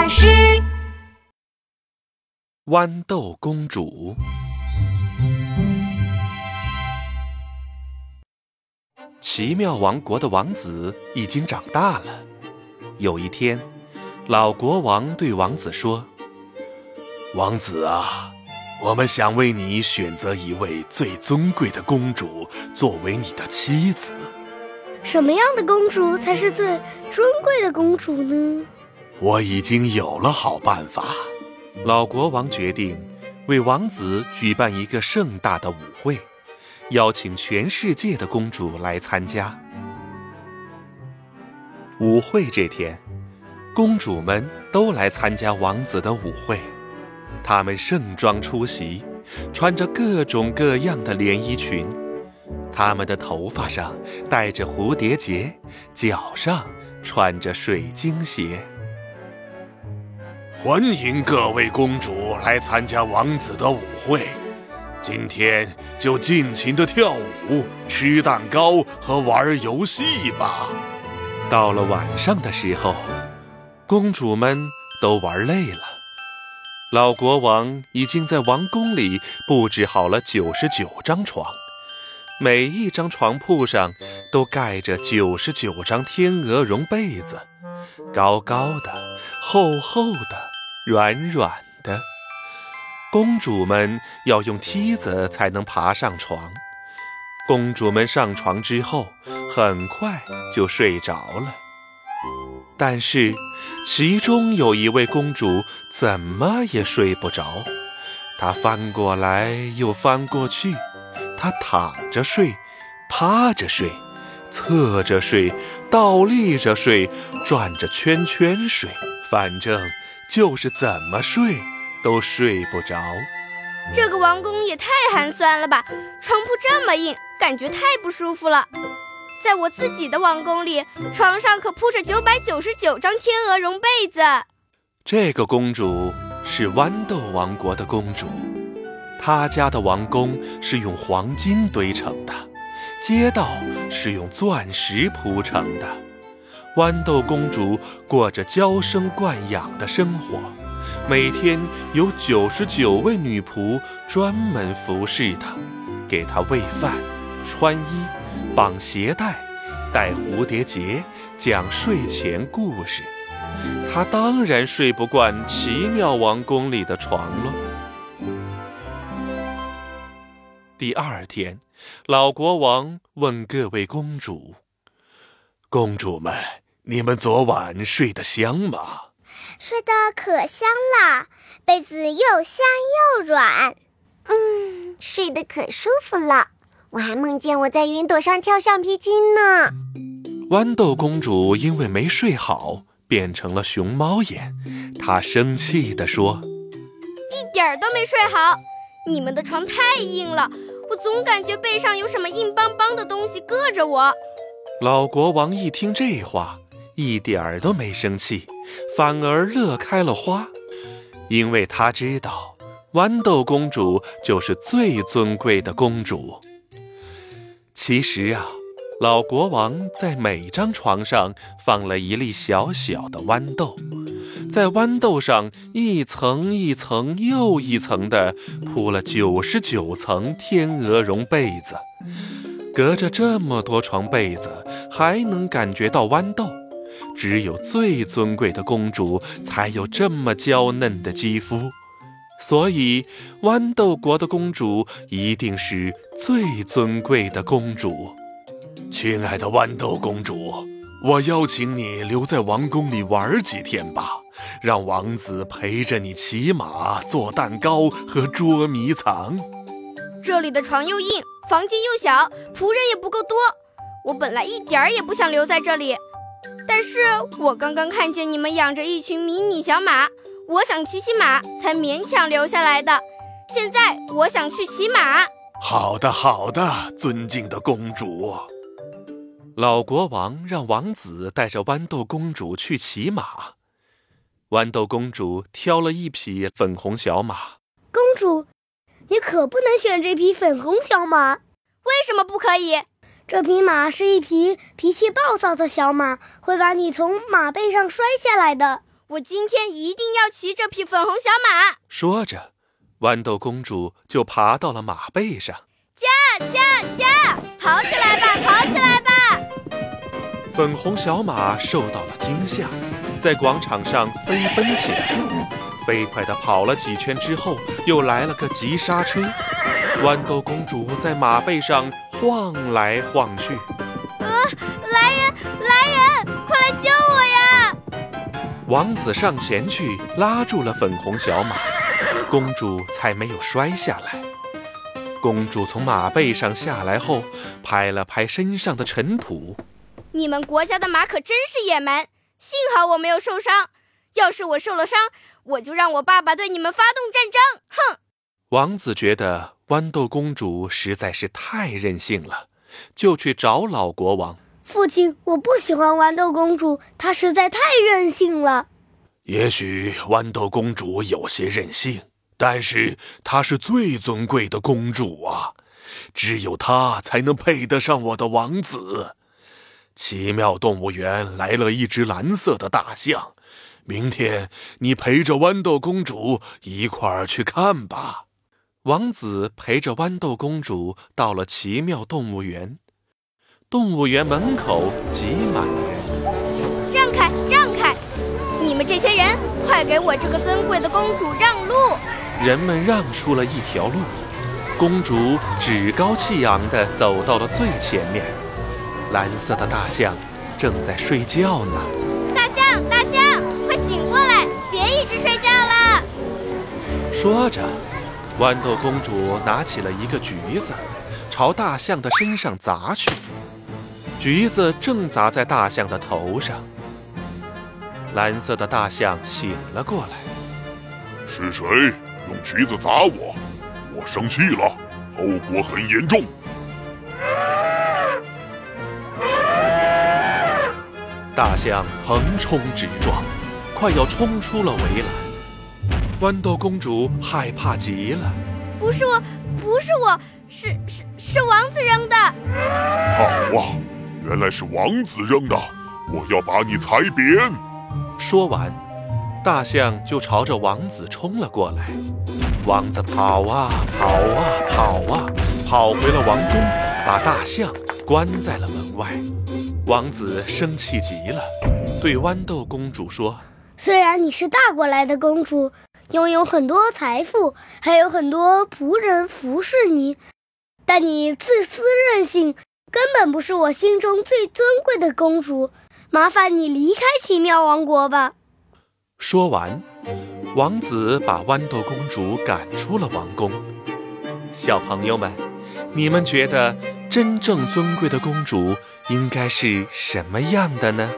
巴士。豌豆公主。奇妙王国的王子已经长大了。有一天，老国王对王子说：“王子啊，我们想为你选择一位最尊贵的公主作为你的妻子。什么样的公主才是最尊贵的公主呢？我已经有了好办法。”老国王决定为王子举办一个盛大的舞会。邀请全世界的公主来参加舞会。这天，公主们都来参加王子的舞会。她们盛装出席，穿着各种各样的连衣裙。她们的头发上戴着蝴蝶结，脚上穿着水晶鞋。欢迎各位公主来参加王子的舞会。今天就尽情的跳舞、吃蛋糕和玩游戏吧。到了晚上的时候，公主们都玩累了，老国王已经在王宫里布置好了九十九张床，每一张床铺上都盖着九十九张天鹅绒被子，高高的、厚厚的、软软的。公主们要用梯子才能爬上床。公主们上床之后，很快就睡着了。但是，其中有一位公主怎么也睡不着。她翻过来又翻过去，她躺着睡，趴着睡，侧着睡，倒立着睡，转着圈圈睡，反正就是怎么睡。都睡不着，这个王宫也太寒酸了吧！床铺这么硬，感觉太不舒服了。在我自己的王宫里，床上可铺着九百九十九张天鹅绒被子。这个公主是豌豆王国的公主，她家的王宫是用黄金堆成的，街道是用钻石铺成的。豌豆公主过着娇生惯养的生活。每天有九十九位女仆专门服侍她，给她喂饭、穿衣、绑鞋带、戴蝴蝶结、讲睡前故事。她当然睡不惯奇妙王宫里的床了。第二天，老国王问各位公主：“公主们，你们昨晚睡得香吗？”睡得可香了，被子又香又软，嗯，睡得可舒服了。我还梦见我在云朵上跳橡皮筋呢。豌豆公主因为没睡好，变成了熊猫眼。她生气地说：“一点都没睡好，你们的床太硬了，我总感觉背上有什么硬邦邦的东西硌着我。”老国王一听这话。一点儿都没生气，反而乐开了花，因为他知道豌豆公主就是最尊贵的公主。其实啊，老国王在每张床上放了一粒小小的豌豆，在豌豆上一层一层又一层的铺了九十九层天鹅绒被子，隔着这么多床被子，还能感觉到豌豆。只有最尊贵的公主才有这么娇嫩的肌肤，所以豌豆国的公主一定是最尊贵的公主。亲爱的豌豆公主，我邀请你留在王宫里玩几天吧，让王子陪着你骑马、做蛋糕和捉迷藏。这里的床又硬，房间又小，仆人也不够多，我本来一点儿也不想留在这里。但是我刚刚看见你们养着一群迷你小马，我想骑骑马，才勉强留下来的。现在我想去骑马。好的，好的，尊敬的公主。老国王让王子带着豌豆公主去骑马。豌豆公主挑了一匹粉红小马。公主，你可不能选这匹粉红小马。为什么不可以？这匹马是一匹脾气暴躁的小马，会把你从马背上摔下来的。我今天一定要骑这匹粉红小马。说着，豌豆公主就爬到了马背上。驾驾驾！跑起来吧，跑起来吧！粉红小马受到了惊吓，在广场上飞奔起来。飞快地跑了几圈之后，又来了个急刹车。豌豆公主在马背上晃来晃去。啊！来人，来人，快来救我呀！王子上前去拉住了粉红小马，公主才没有摔下来。公主从马背上下来后，拍了拍身上的尘土。你们国家的马可真是野蛮，幸好我没有受伤。要是我受了伤，我就让我爸爸对你们发动战争！哼！王子觉得豌豆公主实在是太任性了，就去找老国王。父亲，我不喜欢豌豆公主，她实在太任性了。也许豌豆公主有些任性，但是她是最尊贵的公主啊，只有她才能配得上我的王子。奇妙动物园来了一只蓝色的大象。明天你陪着豌豆公主一块儿去看吧。王子陪着豌豆公主到了奇妙动物园，动物园门口挤满了人。让开，让开！你们这些人，快给我这个尊贵的公主让路！人们让出了一条路，公主趾高气扬地走到了最前面。蓝色的大象正在睡觉呢。大象，大象！快醒过来，别一直睡觉了。说着，豌豆公主拿起了一个橘子，朝大象的身上砸去。橘子正砸在大象的头上。蓝色的大象醒了过来。是谁用橘子砸我？我生气了，后果很严重。大象横冲直撞。快要冲出了围栏，豌豆公主害怕极了。不是我，不是我，是是是王子扔的。好啊，原来是王子扔的，我要把你踩扁。说完，大象就朝着王子冲了过来。王子跑啊跑啊跑啊，跑回了王宫，把大象关在了门外。王子生气极了，对豌豆公主说。虽然你是大过来的公主，拥有很多财富，还有很多仆人服侍你，但你自私任性，根本不是我心中最尊贵的公主。麻烦你离开奇妙王国吧。说完，王子把豌豆公主赶出了王宫。小朋友们，你们觉得真正尊贵的公主应该是什么样的呢？